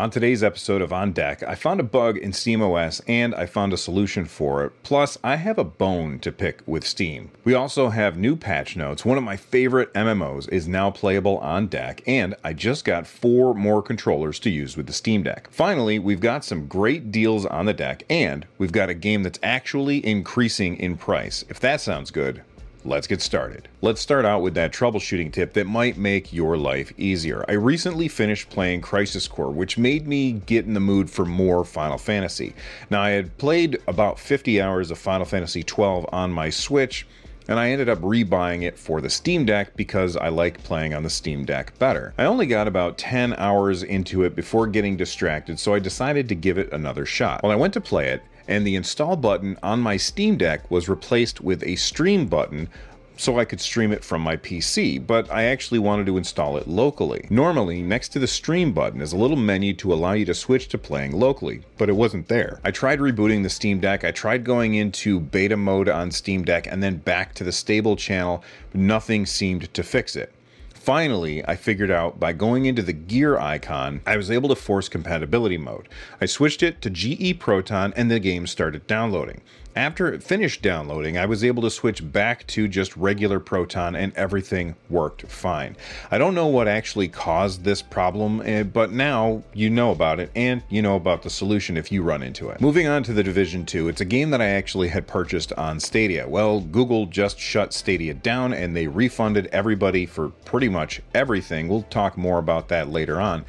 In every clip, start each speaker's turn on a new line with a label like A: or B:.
A: On today's episode of On Deck, I found a bug in SteamOS and I found a solution for it. Plus, I have a bone to pick with Steam. We also have new patch notes. One of my favorite MMOs is now playable on Deck, and I just got four more controllers to use with the Steam Deck. Finally, we've got some great deals on the deck, and we've got a game that's actually increasing in price. If that sounds good, Let's get started. Let's start out with that troubleshooting tip that might make your life easier. I recently finished playing Crisis Core, which made me get in the mood for more Final Fantasy. Now, I had played about 50 hours of Final Fantasy XII on my Switch, and I ended up rebuying it for the Steam Deck because I like playing on the Steam Deck better. I only got about 10 hours into it before getting distracted, so I decided to give it another shot. When I went to play it, and the install button on my Steam Deck was replaced with a stream button so I could stream it from my PC, but I actually wanted to install it locally. Normally, next to the stream button is a little menu to allow you to switch to playing locally, but it wasn't there. I tried rebooting the Steam Deck, I tried going into beta mode on Steam Deck and then back to the stable channel, but nothing seemed to fix it. Finally, I figured out by going into the gear icon, I was able to force compatibility mode. I switched it to GE Proton and the game started downloading. After it finished downloading, I was able to switch back to just regular Proton and everything worked fine. I don't know what actually caused this problem, eh, but now you know about it and you know about the solution if you run into it. Moving on to The Division 2, it's a game that I actually had purchased on Stadia. Well, Google just shut Stadia down and they refunded everybody for pretty much everything. We'll talk more about that later on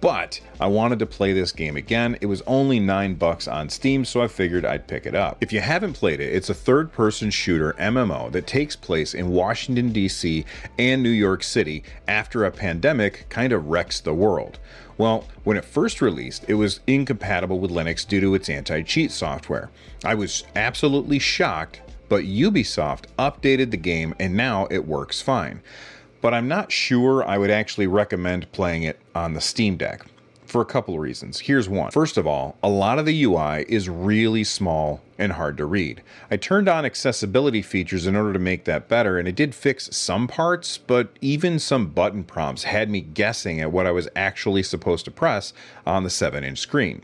A: but I wanted to play this game again. It was only 9 bucks on Steam, so I figured I'd pick it up. If you haven't played it, it's a third-person shooter MMO that takes place in Washington D.C. and New York City after a pandemic kind of wrecks the world. Well, when it first released, it was incompatible with Linux due to its anti-cheat software. I was absolutely shocked, but Ubisoft updated the game and now it works fine but I'm not sure I would actually recommend playing it on the Steam Deck for a couple of reasons. Here's one. First of all, a lot of the UI is really small and hard to read. I turned on accessibility features in order to make that better, and it did fix some parts, but even some button prompts had me guessing at what I was actually supposed to press on the 7 inch screen.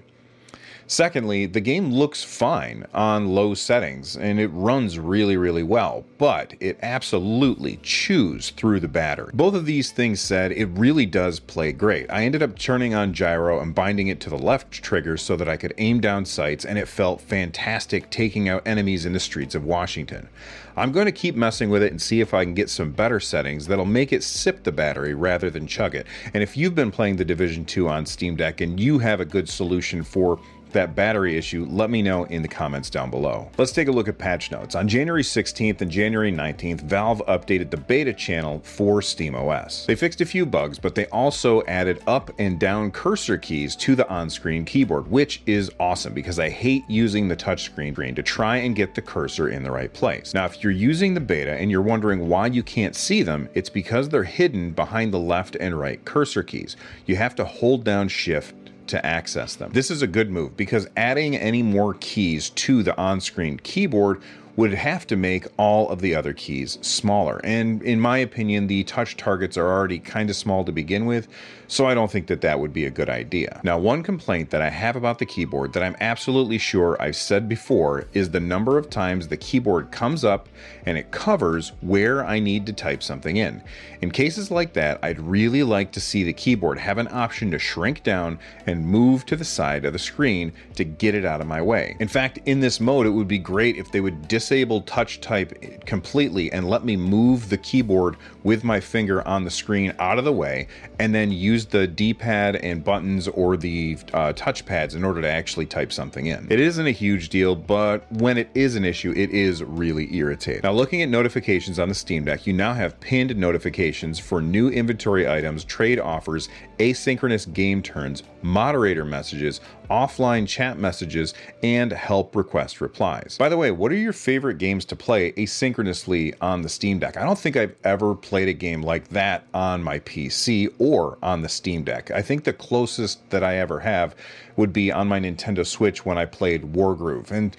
A: Secondly, the game looks fine on low settings and it runs really, really well, but it absolutely chews through the battery. Both of these things said, it really does play great. I ended up turning on gyro and binding it to the left trigger so that I could aim down sights, and it felt fantastic taking out enemies in the streets of Washington. I'm going to keep messing with it and see if I can get some better settings that'll make it sip the battery rather than chug it. And if you've been playing the Division 2 on Steam Deck and you have a good solution for that battery issue, let me know in the comments down below. Let's take a look at patch notes. On January 16th and January 19th, Valve updated the beta channel for SteamOS. They fixed a few bugs, but they also added up and down cursor keys to the on-screen keyboard, which is awesome because I hate using the touchscreen screen to try and get the cursor in the right place. Now, if you're using the beta and you're wondering why you can't see them, it's because they're hidden behind the left and right cursor keys. You have to hold down shift to access them. This is a good move because adding any more keys to the on-screen keyboard would have to make all of the other keys smaller. And in my opinion, the touch targets are already kind of small to begin with, so I don't think that that would be a good idea. Now, one complaint that I have about the keyboard that I'm absolutely sure I've said before is the number of times the keyboard comes up and it covers where I need to type something in. In cases like that, I'd really like to see the keyboard have an option to shrink down and move to the side of the screen to get it out of my way. In fact, in this mode, it would be great if they would disable touch type completely and let me move the keyboard with my finger on the screen out of the way and then use the D-pad and buttons or the uh, touchpads in order to actually type something in. It isn't a huge deal, but when it is an issue, it is really irritating. Now looking at notifications on the Steam Deck, you now have pinned notifications for new inventory items, trade offers, asynchronous game turns, moderator messages, offline chat messages, and help request replies. By the way, what are your favorite games to play asynchronously on the Steam Deck? I don't think I've ever played a game like that on my PC or on the Steam Deck. I think the closest that I ever have would be on my Nintendo Switch when I played Wargroove. And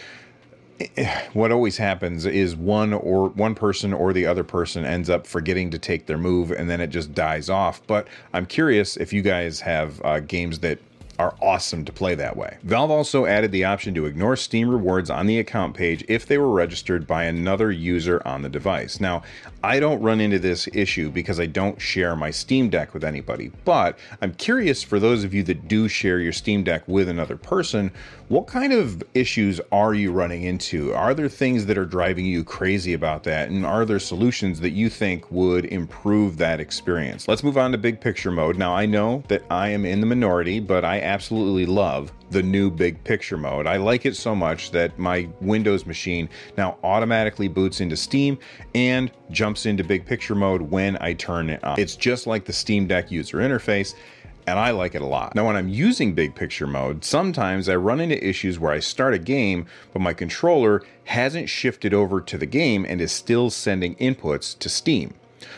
A: what always happens is one or one person or the other person ends up forgetting to take their move and then it just dies off. But I'm curious if you guys have uh, games that are awesome to play that way. Valve also added the option to ignore Steam rewards on the account page if they were registered by another user on the device. Now, I don't run into this issue because I don't share my Steam Deck with anybody, but I'm curious for those of you that do share your Steam Deck with another person, what kind of issues are you running into? Are there things that are driving you crazy about that? And are there solutions that you think would improve that experience? Let's move on to big picture mode. Now, I know that I am in the minority, but I absolutely love the new big picture mode. I like it so much that my Windows machine now automatically boots into Steam and jumps into big picture mode when I turn it on. It's just like the Steam Deck user interface and I like it a lot. Now, when I'm using big picture mode, sometimes I run into issues where I start a game, but my controller hasn't shifted over to the game and is still sending inputs to Steam.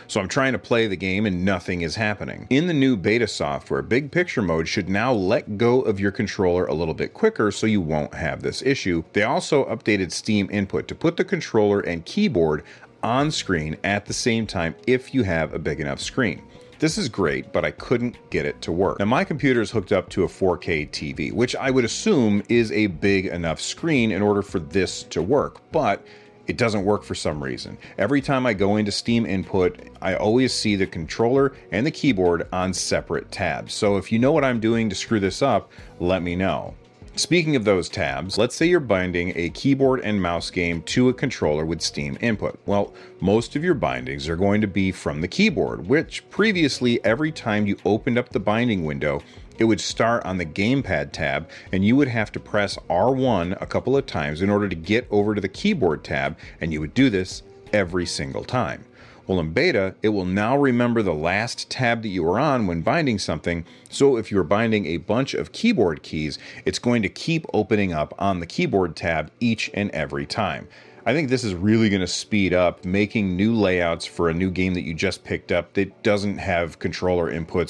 A: So I'm trying to play the game and nothing is happening. In the new beta software, big picture mode should now let go of your controller a little bit quicker so you won't have this issue. They also updated Steam input to put the controller and keyboard on screen at the same time if you have a big enough screen. This is great, but I couldn't get it to work. Now, my computer is hooked up to a 4K TV, which I would assume is a big enough screen in order for this to work, but it doesn't work for some reason. Every time I go into Steam input, I always see the controller and the keyboard on separate tabs. So if you know what I'm doing to screw this up, let me know. Speaking of those tabs, let's say you're binding a keyboard and mouse game to a controller with Steam input. Well, most of your bindings are going to be from the keyboard, which previously, every time you opened up the binding window, it would start on the gamepad tab and you would have to press R1 a couple of times in order to get over to the keyboard tab, and you would do this every single time. Well, in beta, it will now remember the last tab that you were on when binding something. So if you're binding a bunch of keyboard keys, it's going to keep opening up on the keyboard tab each and every time. I think this is really going to speed up making new layouts for a new game that you just picked up that doesn't have controller inputs.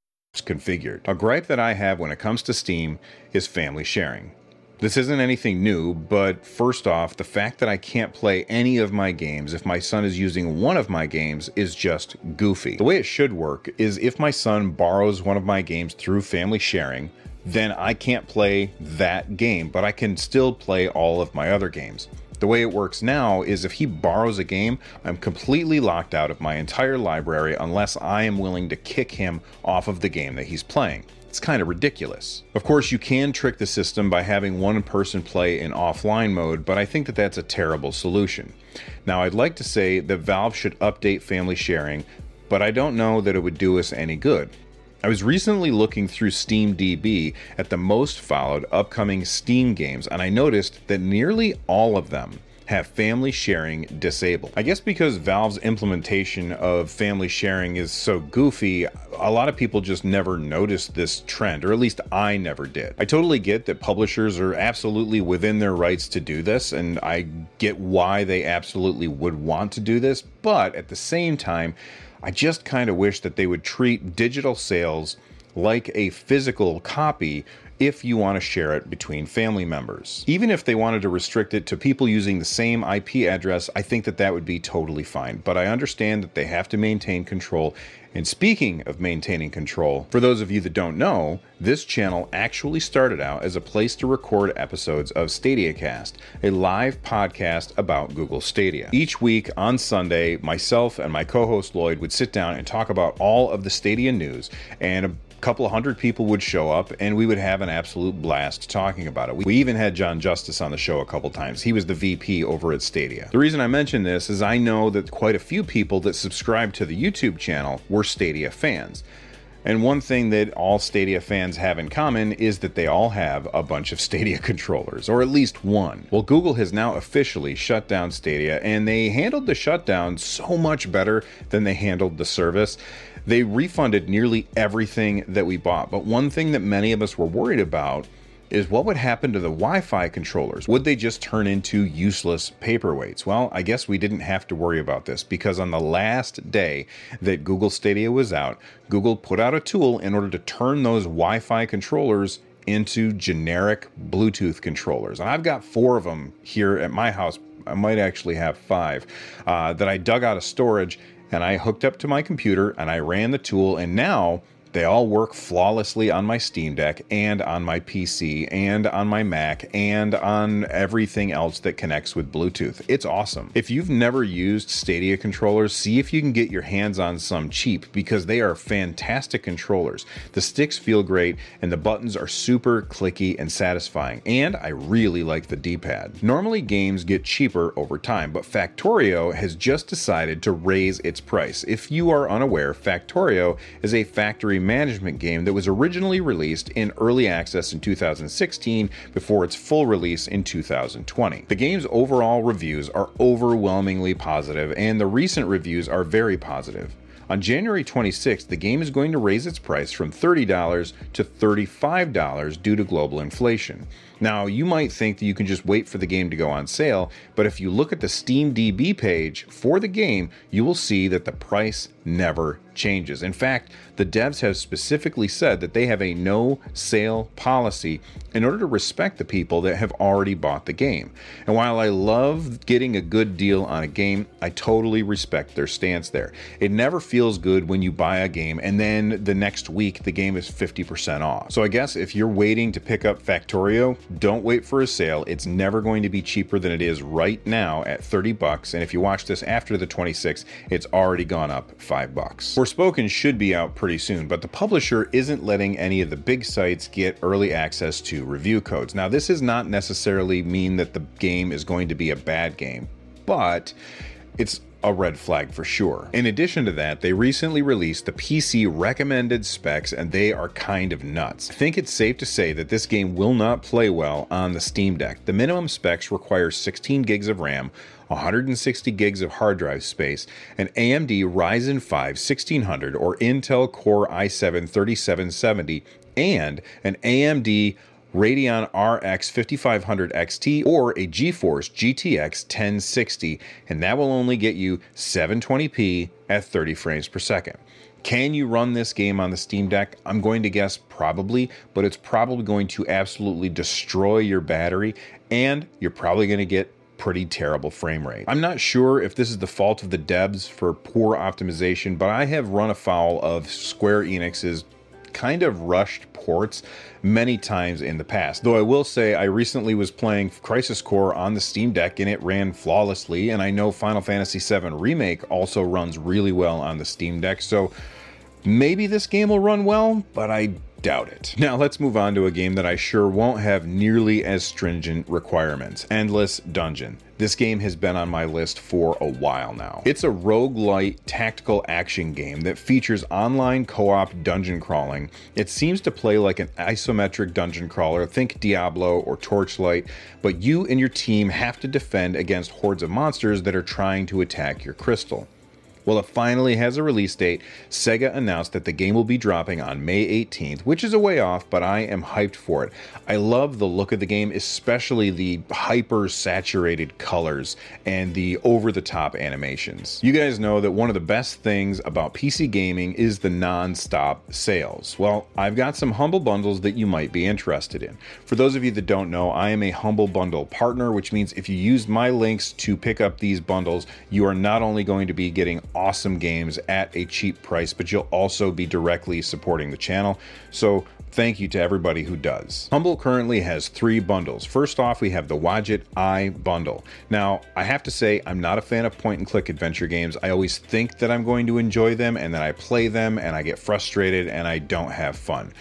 A: Configured. A gripe that I have when it comes to Steam is family sharing. This isn't anything new, but first off, the fact that I can't play any of my games if my son is using one of my games is just goofy. The way it should work is if my son borrows one of my games through family sharing, then I can't play that game, but I can still play all of my other games. The way it works now is if he borrows a game, I'm completely locked out of my entire library unless I am willing to kick him off of the game that he's playing. It's kind of ridiculous. Of course, you can trick the system by having one person play in offline mode, but I think that that's a terrible solution. Now, I'd like to say that Valve should update family sharing, but I don't know that it would do us any good. I was recently looking through SteamDB at the most followed upcoming Steam games, and I noticed that nearly all of them have family sharing disabled. I guess because Valve's implementation of family sharing is so goofy, a lot of people just never noticed this trend, or at least I never did. I totally get that publishers are absolutely within their rights to do this, and I get why they absolutely would want to do this, but at the same time, I just kind of wish that they would treat digital sales like a physical copy if you want to share it between family members. Even if they wanted to restrict it to people using the same IP address, I think that that would be totally fine. But I understand that they have to maintain control. And speaking of maintaining control, for those of you that don't know, this channel actually started out as a place to record episodes of StadiaCast, a live podcast about Google Stadia. Each week on Sunday, myself and my co host Lloyd would sit down and talk about all of the Stadia news and couple of hundred people would show up and we would have an absolute blast talking about it. We even had John Justice on the show a couple times. He was the VP over at Stadia. The reason I mention this is I know that quite a few people that subscribe to the YouTube channel were Stadia fans. And one thing that all Stadia fans have in common is that they all have a bunch of Stadia controllers, or at least one. Well, Google has now officially shut down Stadia, and they handled the shutdown so much better than they handled the service. They refunded nearly everything that we bought, but one thing that many of us were worried about is what would happen to the Wi Fi controllers? Would they just turn into useless paperweights? Well, I guess we didn't have to worry about this because on the last day that Google Stadia was out, Google put out a tool in order to turn those Wi Fi controllers into generic Bluetooth controllers. And I've got four of them here at my house. I might actually have five uh, that I dug out of storage and I hooked up to my computer and I ran the tool. And now they all work flawlessly on my Steam Deck and on my PC and on my Mac and on everything else that connects with Bluetooth. It's awesome. If you've never used Stadia controllers, see if you can get your hands on some cheap because they are fantastic controllers. The sticks feel great and the buttons are super clicky and satisfying. And I really like the D pad. Normally, games get cheaper over time, but Factorio has just decided to raise its price. If you are unaware, Factorio is a factory management game that was originally released in early access in 2016 before its full release in 2020. The game's overall reviews are overwhelmingly positive, and the recent reviews are very positive. On January 26th, the game is going to raise its price from $30 to $35 due to global inflation. Now, you might think that you can just wait for the game to go on sale, but if you look at the Steam DB page for the game, you will see that the price never changes. In fact, the devs have specifically said that they have a no sale policy in order to respect the people that have already bought the game. And while I love getting a good deal on a game, I totally respect their stance there. It never feels good when you buy a game and then the next week the game is 50% off. So I guess if you're waiting to pick up Factorio, don't wait for a sale. It's never going to be cheaper than it is right now at 30 bucks. And if you watch this after the 26th, it's already gone up 5 bucks. Forspoken should be out pretty soon, but the publisher isn't letting any of the big sites get early access to review codes. Now, this does not necessarily mean that the game is going to be a bad game, but it's a red flag for sure. In addition to that, they recently released the PC recommended specs and they are kind of nuts. I think it's safe to say that this game will not play well on the Steam Deck. The minimum specs require 16 gigs of RAM, 160 gigs of hard drive space, an AMD Ryzen 5 1600 or Intel Core i7 3770, and an AMD Radeon RX 5500 XT or a GeForce GTX 1060, and that will only get you 720p at 30 frames per second. Can you run this game on the Steam Deck? I'm going to guess probably, but it's probably going to absolutely destroy your battery, and you're probably going to get pretty terrible frame rate. I'm not sure if this is the fault of the devs for poor optimization, but I have run afoul of Square Enix's kind of rushed ports many times in the past. Though I will say, I recently was playing Crisis Core on the Steam Deck and it ran flawlessly, and I know Final Fantasy VII Remake also runs really well on the Steam Deck, so maybe this game will run well, but I Doubt it. Now let's move on to a game that I sure won't have nearly as stringent requirements Endless Dungeon. This game has been on my list for a while now. It's a roguelite tactical action game that features online co op dungeon crawling. It seems to play like an isometric dungeon crawler, think Diablo or Torchlight, but you and your team have to defend against hordes of monsters that are trying to attack your crystal. Well, it finally has a release date. Sega announced that the game will be dropping on May 18th, which is a way off, but I am hyped for it. I love the look of the game, especially the hyper saturated colors and the over the top animations. You guys know that one of the best things about PC gaming is the non stop sales. Well, I've got some Humble Bundles that you might be interested in. For those of you that don't know, I am a Humble Bundle partner, which means if you use my links to pick up these bundles, you are not only going to be getting awesome games at a cheap price, but you'll also be directly supporting the channel. So thank you to everybody who does. Humble currently has three bundles. First off, we have the Wadjet Eye bundle. Now, I have to say, I'm not a fan of point and click adventure games. I always think that I'm going to enjoy them, and then I play them and I get frustrated and I don't have fun.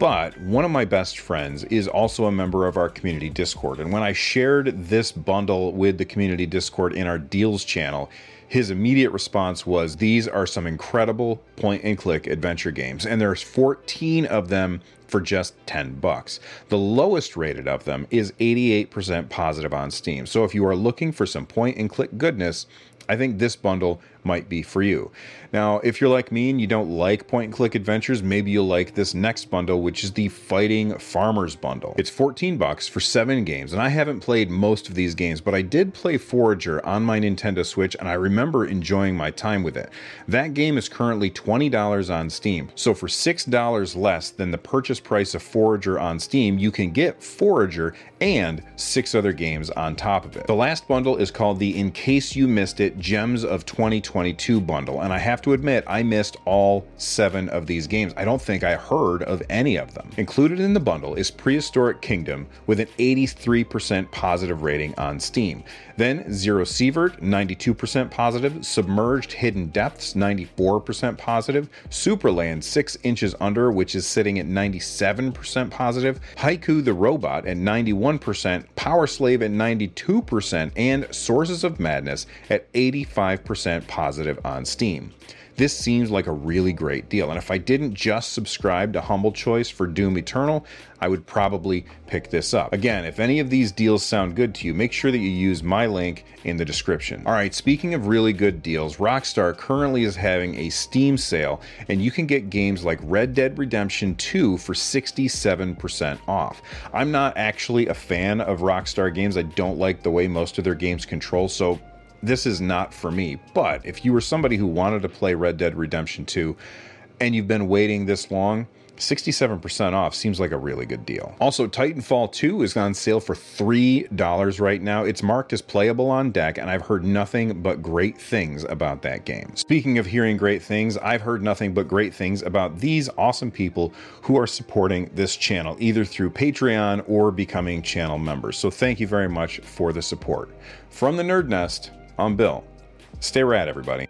A: But one of my best friends is also a member of our community Discord. And when I shared this bundle with the community Discord in our deals channel, his immediate response was these are some incredible point and click adventure games. And there's 14 of them for just 10 bucks. The lowest rated of them is 88% positive on Steam. So if you are looking for some point and click goodness, I think this bundle might be for you. Now, if you're like me and you don't like point and click adventures, maybe you'll like this next bundle, which is the Fighting Farmers bundle. It's 14 bucks for 7 games, and I haven't played most of these games, but I did play Forager on my Nintendo Switch and I remember enjoying my time with it. That game is currently $20 on Steam. So for $6 less than the purchase price of Forager on Steam, you can get Forager and 6 other games on top of it. The last bundle is called the In Case You Missed It Gems of 2022 bundle, and I have to admit, I missed all seven of these games. I don't think I heard of any of them. Included in the bundle is Prehistoric Kingdom with an 83% positive rating on Steam. Then Zero Sievert, 92% positive, Submerged Hidden Depths, 94% positive, Supraland 6 inches under, which is sitting at 97% positive, Haiku the Robot at 91%, PowerSlave at 92%, and Sources of Madness at 85% positive on Steam. This seems like a really great deal. And if I didn't just subscribe to Humble Choice for Doom Eternal, I would probably pick this up. Again, if any of these deals sound good to you, make sure that you use my link in the description. All right, speaking of really good deals, Rockstar currently is having a Steam sale, and you can get games like Red Dead Redemption 2 for 67% off. I'm not actually a fan of Rockstar games. I don't like the way most of their games control, so this is not for me. But if you were somebody who wanted to play Red Dead Redemption 2 and you've been waiting this long, 67% off seems like a really good deal. Also, Titanfall 2 is on sale for $3 right now. It's marked as playable on deck, and I've heard nothing but great things about that game. Speaking of hearing great things, I've heard nothing but great things about these awesome people who are supporting this channel, either through Patreon or becoming channel members. So thank you very much for the support. From the Nerd Nest, I'm Bill. Stay rad, everybody.